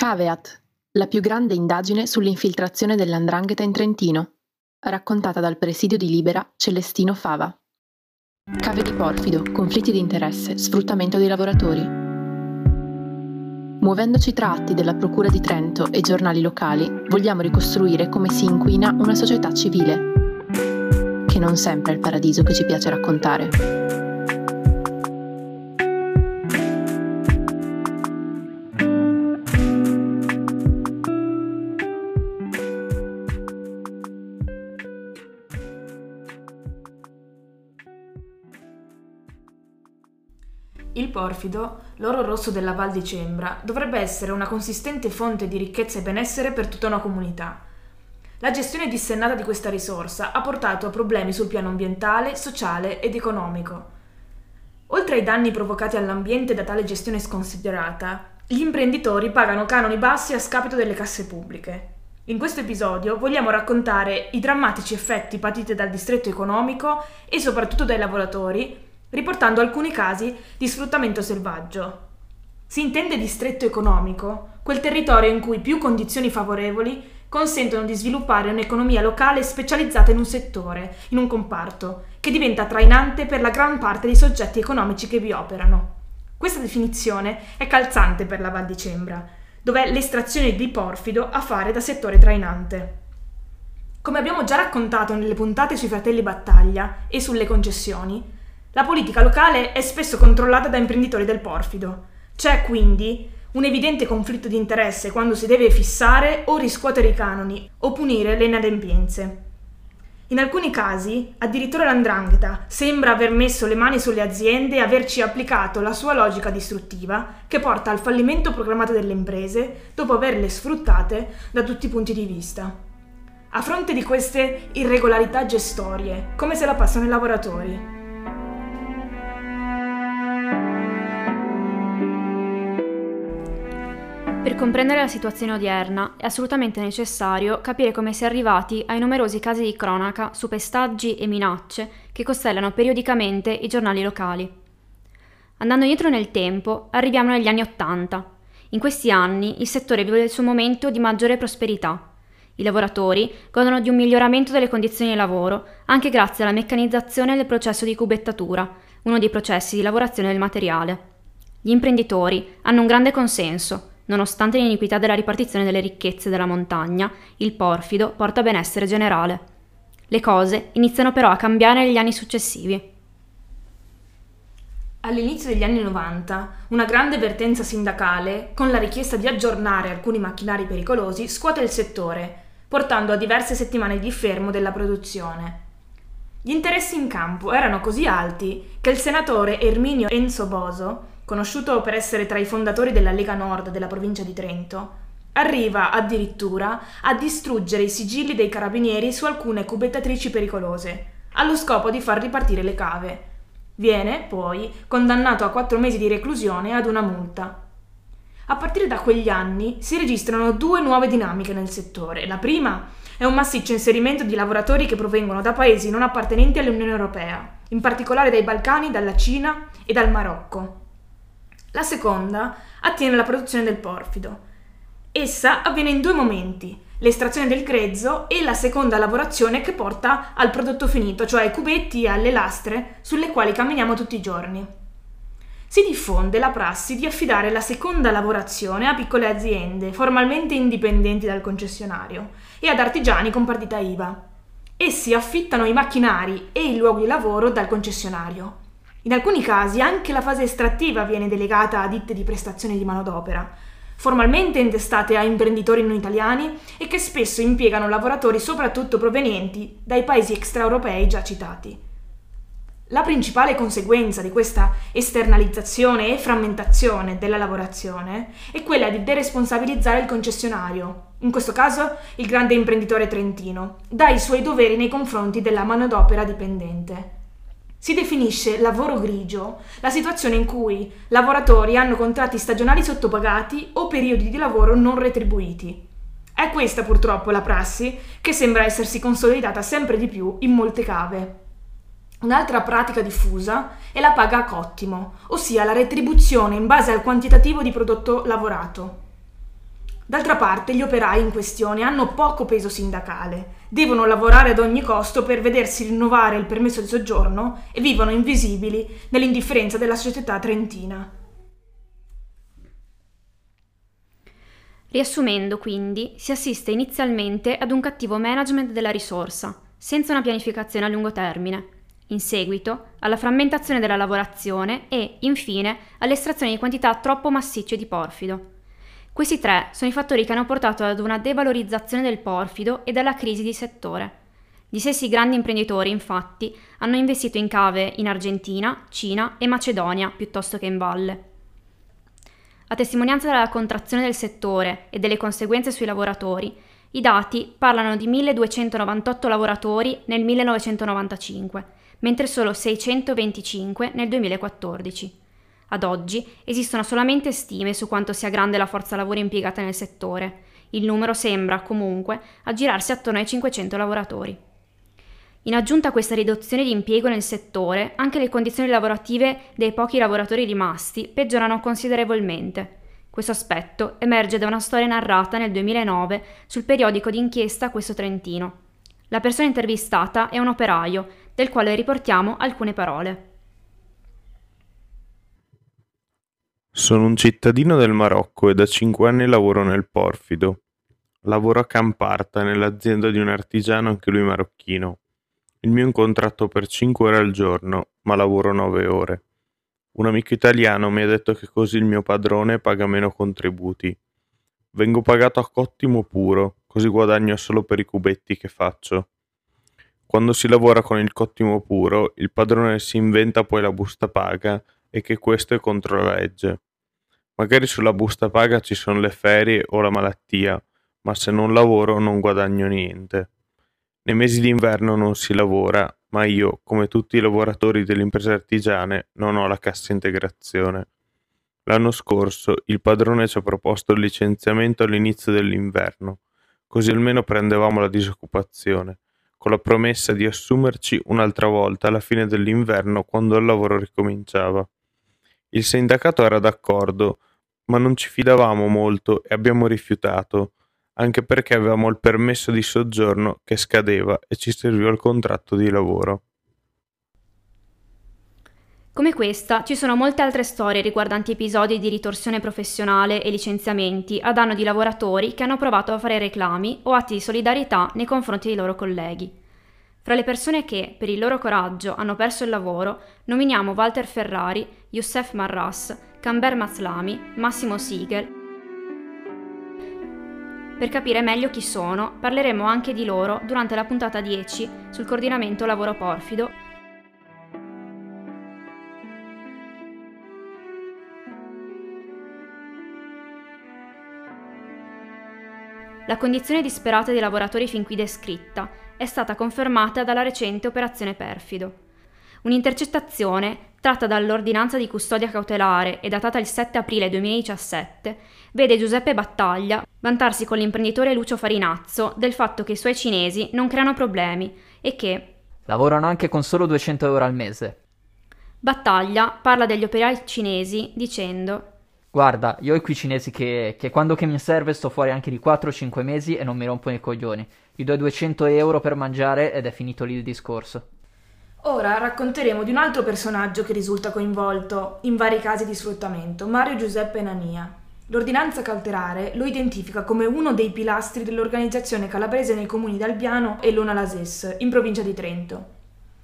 Caveat, la più grande indagine sull'infiltrazione dell'andrangheta in Trentino, raccontata dal presidio di Libera Celestino Fava. Cave di porfido, conflitti di interesse, sfruttamento dei lavoratori. Muovendoci tra atti della Procura di Trento e giornali locali, vogliamo ricostruire come si inquina una società civile, che non sempre è il paradiso che ci piace raccontare. Porfido, l'oro rosso della Val di Cembra, dovrebbe essere una consistente fonte di ricchezza e benessere per tutta una comunità. La gestione dissennata di questa risorsa ha portato a problemi sul piano ambientale, sociale ed economico. Oltre ai danni provocati all'ambiente da tale gestione sconsiderata, gli imprenditori pagano canoni bassi a scapito delle casse pubbliche. In questo episodio vogliamo raccontare i drammatici effetti patiti dal distretto economico e soprattutto dai lavoratori riportando alcuni casi di sfruttamento selvaggio. Si intende distretto economico quel territorio in cui più condizioni favorevoli consentono di sviluppare un'economia locale specializzata in un settore, in un comparto, che diventa trainante per la gran parte dei soggetti economici che vi operano. Questa definizione è calzante per la Val di Cembra, dove è l'estrazione di porfido a fare da settore trainante. Come abbiamo già raccontato nelle puntate sui fratelli Battaglia e sulle concessioni, la politica locale è spesso controllata da imprenditori del porfido. C'è quindi un evidente conflitto di interesse quando si deve fissare o riscuotere i canoni o punire le inadempienze. In alcuni casi, addirittura l'andrangheta sembra aver messo le mani sulle aziende e averci applicato la sua logica distruttiva che porta al fallimento programmato delle imprese dopo averle sfruttate da tutti i punti di vista. A fronte di queste irregolarità gestorie, come se la passano i lavoratori? Per comprendere la situazione odierna è assolutamente necessario capire come si è arrivati ai numerosi casi di cronaca su pestaggi e minacce che costellano periodicamente i giornali locali. Andando indietro nel tempo, arriviamo negli anni Ottanta. In questi anni il settore vive il suo momento di maggiore prosperità. I lavoratori godono di un miglioramento delle condizioni di lavoro anche grazie alla meccanizzazione del processo di cubettatura, uno dei processi di lavorazione del materiale. Gli imprenditori hanno un grande consenso Nonostante l'iniquità della ripartizione delle ricchezze della montagna, il porfido porta benessere generale. Le cose iniziano però a cambiare negli anni successivi. All'inizio degli anni 90, una grande vertenza sindacale, con la richiesta di aggiornare alcuni macchinari pericolosi, scuote il settore, portando a diverse settimane di fermo della produzione. Gli interessi in campo erano così alti che il senatore Erminio Enzo Boso conosciuto per essere tra i fondatori della Lega Nord della provincia di Trento, arriva addirittura a distruggere i sigilli dei carabinieri su alcune cubettatrici pericolose, allo scopo di far ripartire le cave. Viene, poi, condannato a quattro mesi di reclusione ad una multa. A partire da quegli anni si registrano due nuove dinamiche nel settore. La prima è un massiccio inserimento di lavoratori che provengono da paesi non appartenenti all'Unione Europea, in particolare dai Balcani, dalla Cina e dal Marocco. La seconda attiene alla produzione del porfido. Essa avviene in due momenti, l'estrazione del grezzo e la seconda lavorazione che porta al prodotto finito, cioè ai cubetti e alle lastre sulle quali camminiamo tutti i giorni. Si diffonde la prassi di affidare la seconda lavorazione a piccole aziende, formalmente indipendenti dal concessionario, e ad artigiani con partita IVA. Essi affittano i macchinari e i luoghi di lavoro dal concessionario. In alcuni casi anche la fase estrattiva viene delegata a ditte di prestazione di manodopera, formalmente intestate a imprenditori non italiani e che spesso impiegano lavoratori soprattutto provenienti dai paesi extraeuropei già citati. La principale conseguenza di questa esternalizzazione e frammentazione della lavorazione è quella di deresponsabilizzare il concessionario, in questo caso il grande imprenditore trentino, dai suoi doveri nei confronti della manodopera dipendente. Si definisce lavoro grigio la situazione in cui lavoratori hanno contratti stagionali sottopagati o periodi di lavoro non retribuiti. È questa purtroppo la prassi che sembra essersi consolidata sempre di più in molte cave. Un'altra pratica diffusa è la paga a cottimo, ossia la retribuzione in base al quantitativo di prodotto lavorato. D'altra parte gli operai in questione hanno poco peso sindacale, devono lavorare ad ogni costo per vedersi rinnovare il permesso di soggiorno e vivono invisibili nell'indifferenza della società trentina. Riassumendo, quindi, si assiste inizialmente ad un cattivo management della risorsa, senza una pianificazione a lungo termine, in seguito alla frammentazione della lavorazione e, infine, all'estrazione di quantità troppo massicce di porfido. Questi tre sono i fattori che hanno portato ad una devalorizzazione del porfido e alla crisi di settore. Gli stessi grandi imprenditori, infatti, hanno investito in cave in Argentina, Cina e Macedonia piuttosto che in valle. A testimonianza della contrazione del settore e delle conseguenze sui lavoratori, i dati parlano di 1298 lavoratori nel 1995, mentre solo 625 nel 2014. Ad oggi esistono solamente stime su quanto sia grande la forza lavoro impiegata nel settore. Il numero sembra, comunque, aggirarsi attorno ai 500 lavoratori. In aggiunta a questa riduzione di impiego nel settore, anche le condizioni lavorative dei pochi lavoratori rimasti peggiorano considerevolmente. Questo aspetto emerge da una storia narrata nel 2009 sul periodico d'inchiesta Questo Trentino. La persona intervistata è un operaio, del quale riportiamo alcune parole. Sono un cittadino del Marocco e da cinque anni lavoro nel porfido. Lavoro a Camparta, nell'azienda di un artigiano anche lui marocchino. Il mio è un contratto per cinque ore al giorno, ma lavoro nove ore. Un amico italiano mi ha detto che così il mio padrone paga meno contributi. Vengo pagato a cottimo puro, così guadagno solo per i cubetti che faccio. Quando si lavora con il cottimo puro, il padrone si inventa poi la busta paga e che questo è contro la legge. Magari sulla busta paga ci sono le ferie o la malattia, ma se non lavoro non guadagno niente. Nei mesi d'inverno non si lavora, ma io, come tutti i lavoratori delle imprese artigiane, non ho la cassa integrazione. L'anno scorso il padrone ci ha proposto il licenziamento all'inizio dell'inverno, così almeno prendevamo la disoccupazione, con la promessa di assumerci un'altra volta alla fine dell'inverno quando il lavoro ricominciava. Il sindacato era d'accordo, ma non ci fidavamo molto e abbiamo rifiutato, anche perché avevamo il permesso di soggiorno che scadeva e ci serviva il contratto di lavoro. Come questa, ci sono molte altre storie riguardanti episodi di ritorsione professionale e licenziamenti a danno di lavoratori che hanno provato a fare reclami o atti di solidarietà nei confronti dei loro colleghi. Fra le persone che, per il loro coraggio, hanno perso il lavoro, nominiamo Walter Ferrari, Youssef Marras, Camber Maslami, Massimo Siegel. Per capire meglio chi sono, parleremo anche di loro durante la puntata 10 sul coordinamento lavoro porfido La condizione disperata dei lavoratori fin qui descritta è stata confermata dalla recente operazione Perfido. Un'intercettazione, tratta dall'ordinanza di custodia cautelare e datata il 7 aprile 2017, vede Giuseppe Battaglia vantarsi con l'imprenditore Lucio Farinazzo del fatto che i suoi cinesi non creano problemi e che lavorano anche con solo 200 euro al mese. Battaglia parla degli operai cinesi dicendo Guarda, io ho qui cinesi che, che quando che mi serve sto fuori anche di 4-5 mesi e non mi rompono i coglioni. Gli do 200 euro per mangiare ed è finito lì il discorso. Ora racconteremo di un altro personaggio che risulta coinvolto in vari casi di sfruttamento, Mario Giuseppe Nania. L'ordinanza cautelare lo identifica come uno dei pilastri dell'organizzazione calabrese nei comuni d'Albiano e Lona Lases, in provincia di Trento.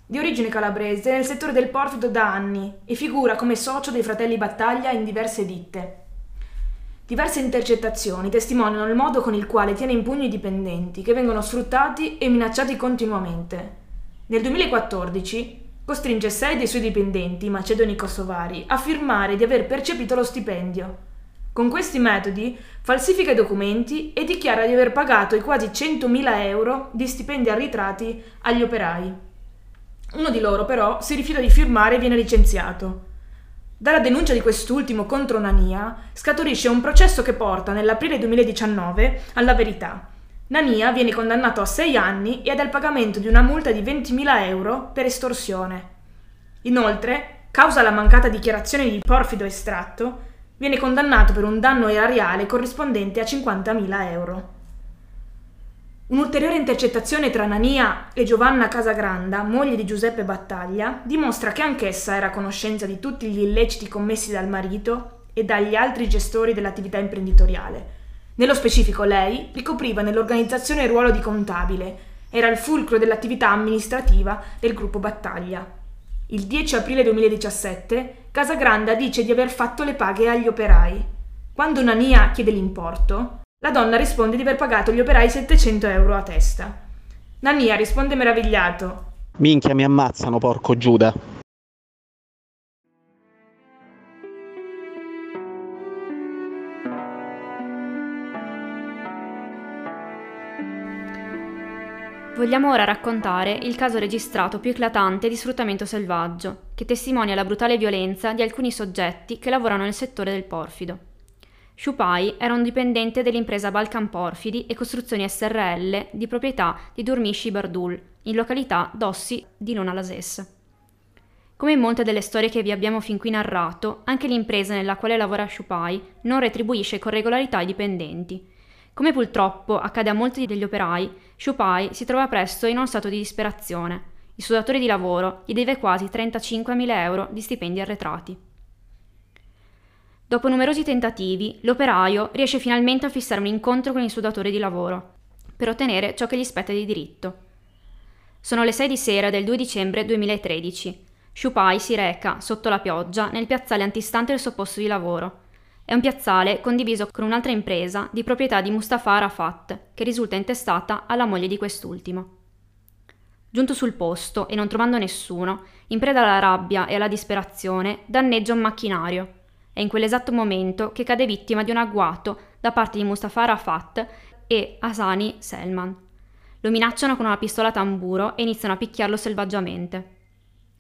Di origine calabrese, nel settore del porfido da anni e figura come socio dei fratelli Battaglia in diverse ditte. Diverse intercettazioni testimoniano il modo con il quale tiene in pugno i dipendenti, che vengono sfruttati e minacciati continuamente. Nel 2014 costringe sei dei suoi dipendenti, macedoni kosovari, a firmare di aver percepito lo stipendio. Con questi metodi falsifica i documenti e dichiara di aver pagato i quasi 100.000 euro di stipendi arretrati agli operai. Uno di loro però si rifiuta di firmare e viene licenziato. Dalla denuncia di quest'ultimo contro Nania scaturisce un processo che porta nell'aprile 2019 alla verità. Nania viene condannato a sei anni e al pagamento di una multa di 20.000 euro per estorsione. Inoltre, causa la mancata dichiarazione di porfido estratto, Viene condannato per un danno erariale corrispondente a 50.000 euro. Un'ulteriore intercettazione tra Nania e Giovanna Casagranda, moglie di Giuseppe Battaglia, dimostra che anch'essa era a conoscenza di tutti gli illeciti commessi dal marito e dagli altri gestori dell'attività imprenditoriale. Nello specifico lei ricopriva nell'organizzazione il ruolo di contabile, era il fulcro dell'attività amministrativa del gruppo Battaglia. Il 10 aprile 2017 Casagranda dice di aver fatto le paghe agli operai. Quando Nania chiede l'importo, la donna risponde di aver pagato gli operai 700 euro a testa. Nania risponde meravigliato. Minchia, mi ammazzano, porco Giuda. Vogliamo ora raccontare il caso registrato più eclatante di sfruttamento selvaggio, che testimonia la brutale violenza di alcuni soggetti che lavorano nel settore del porfido. Shupai era un dipendente dell'impresa Balkan Porfidi e Costruzioni SRL di proprietà di Durmishi Bardul, in località Dossi di Lases. Come in molte delle storie che vi abbiamo fin qui narrato, anche l'impresa nella quale lavora Shupai non retribuisce con regolarità i dipendenti. Come purtroppo accade a molti degli operai, Shupai si trova presto in uno stato di disperazione. Il suo datore di lavoro gli deve quasi 35.000 euro di stipendi arretrati. Dopo numerosi tentativi, l'operaio riesce finalmente a fissare un incontro con il suo datore di lavoro, per ottenere ciò che gli spetta di diritto. Sono le 6 di sera del 2 dicembre 2013. Shupai si reca, sotto la pioggia, nel piazzale antistante del suo posto di lavoro. È un piazzale condiviso con un'altra impresa di proprietà di Mustafa Arafat, che risulta intestata alla moglie di quest'ultimo. Giunto sul posto e non trovando nessuno, in preda alla rabbia e alla disperazione, danneggia un macchinario è in quell'esatto momento che cade vittima di un agguato da parte di Mustafa Arafat e Hasani Selman. Lo minacciano con una pistola tamburo e iniziano a picchiarlo selvaggiamente.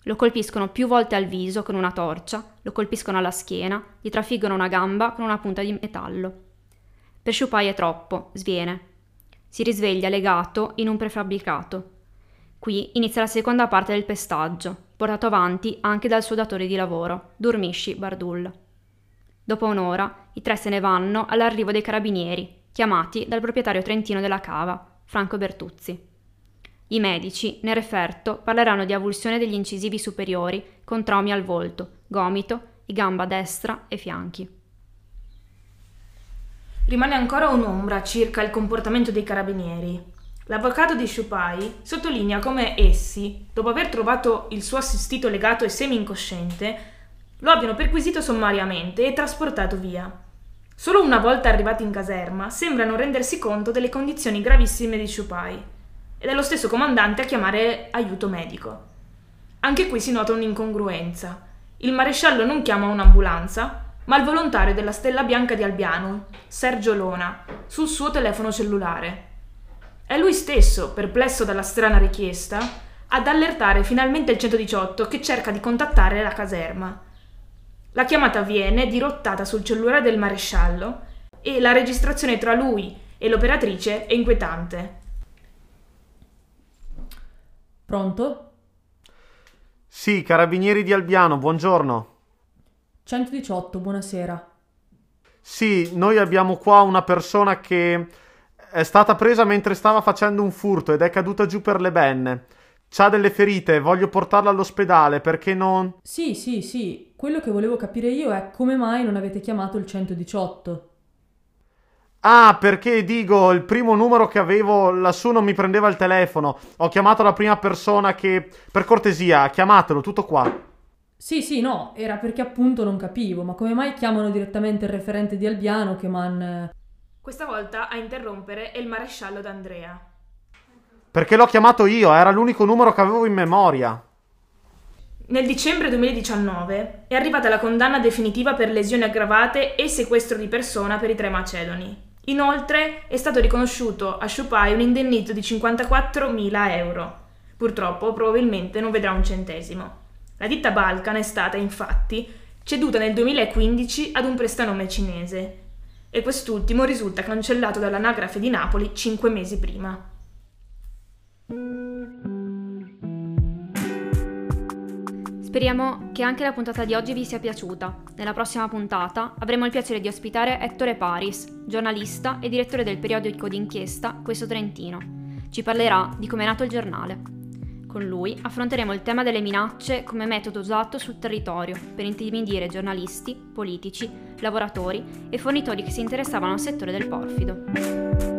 Lo colpiscono più volte al viso con una torcia, lo colpiscono alla schiena, gli trafiggono una gamba con una punta di metallo. Per Shupai è troppo, sviene. Si risveglia legato in un prefabbricato. Qui inizia la seconda parte del pestaggio, portato avanti anche dal suo datore di lavoro, Durmishi Bardul. Dopo un'ora, i tre se ne vanno all'arrivo dei carabinieri, chiamati dal proprietario trentino della cava, Franco Bertuzzi. I medici, nel referto, parleranno di avulsione degli incisivi superiori con traumi al volto, gomito, e gamba destra e fianchi. Rimane ancora un'ombra circa il comportamento dei carabinieri. L'avvocato di Shupai sottolinea come essi, dopo aver trovato il suo assistito legato e semi-incosciente, lo abbiano perquisito sommariamente e trasportato via. Solo una volta arrivati in caserma sembrano rendersi conto delle condizioni gravissime di Shupai ed è lo stesso comandante a chiamare aiuto medico. Anche qui si nota un'incongruenza. Il maresciallo non chiama un'ambulanza, ma il volontario della Stella Bianca di Albiano, Sergio Lona, sul suo telefono cellulare. È lui stesso, perplesso dalla strana richiesta, ad allertare finalmente il 118 che cerca di contattare la caserma. La chiamata avviene dirottata sul cellulare del maresciallo e la registrazione tra lui e l'operatrice è inquietante. Pronto? Sì, carabinieri di Albiano, buongiorno. 118, buonasera. Sì, noi abbiamo qua una persona che è stata presa mentre stava facendo un furto ed è caduta giù per le benne. C'ha delle ferite, voglio portarla all'ospedale perché non... Sì, sì, sì. Quello che volevo capire io è come mai non avete chiamato il 118. Ah, perché dico, il primo numero che avevo lassù non mi prendeva il telefono. Ho chiamato la prima persona che... Per cortesia, chiamatelo, tutto qua. Sì, sì, no, era perché appunto non capivo, ma come mai chiamano direttamente il referente di Albiano che man... Questa volta a interrompere è il maresciallo d'Andrea. Perché l'ho chiamato io, era l'unico numero che avevo in memoria. Nel dicembre 2019 è arrivata la condanna definitiva per lesioni aggravate e sequestro di persona per i tre macedoni. Inoltre è stato riconosciuto a Shupai un indennizzo di 54.000 euro. Purtroppo probabilmente non vedrà un centesimo. La ditta Balkan è stata, infatti, ceduta nel 2015 ad un prestanome cinese e quest'ultimo risulta cancellato dall'anagrafe di Napoli cinque mesi prima. Speriamo che anche la puntata di oggi vi sia piaciuta. Nella prossima puntata avremo il piacere di ospitare Ettore Paris, giornalista e direttore del periodico d'inchiesta Questo Trentino. Ci parlerà di come è nato il giornale. Con lui affronteremo il tema delle minacce come metodo usato sul territorio per intimidire giornalisti, politici, lavoratori e fornitori che si interessavano al settore del porfido.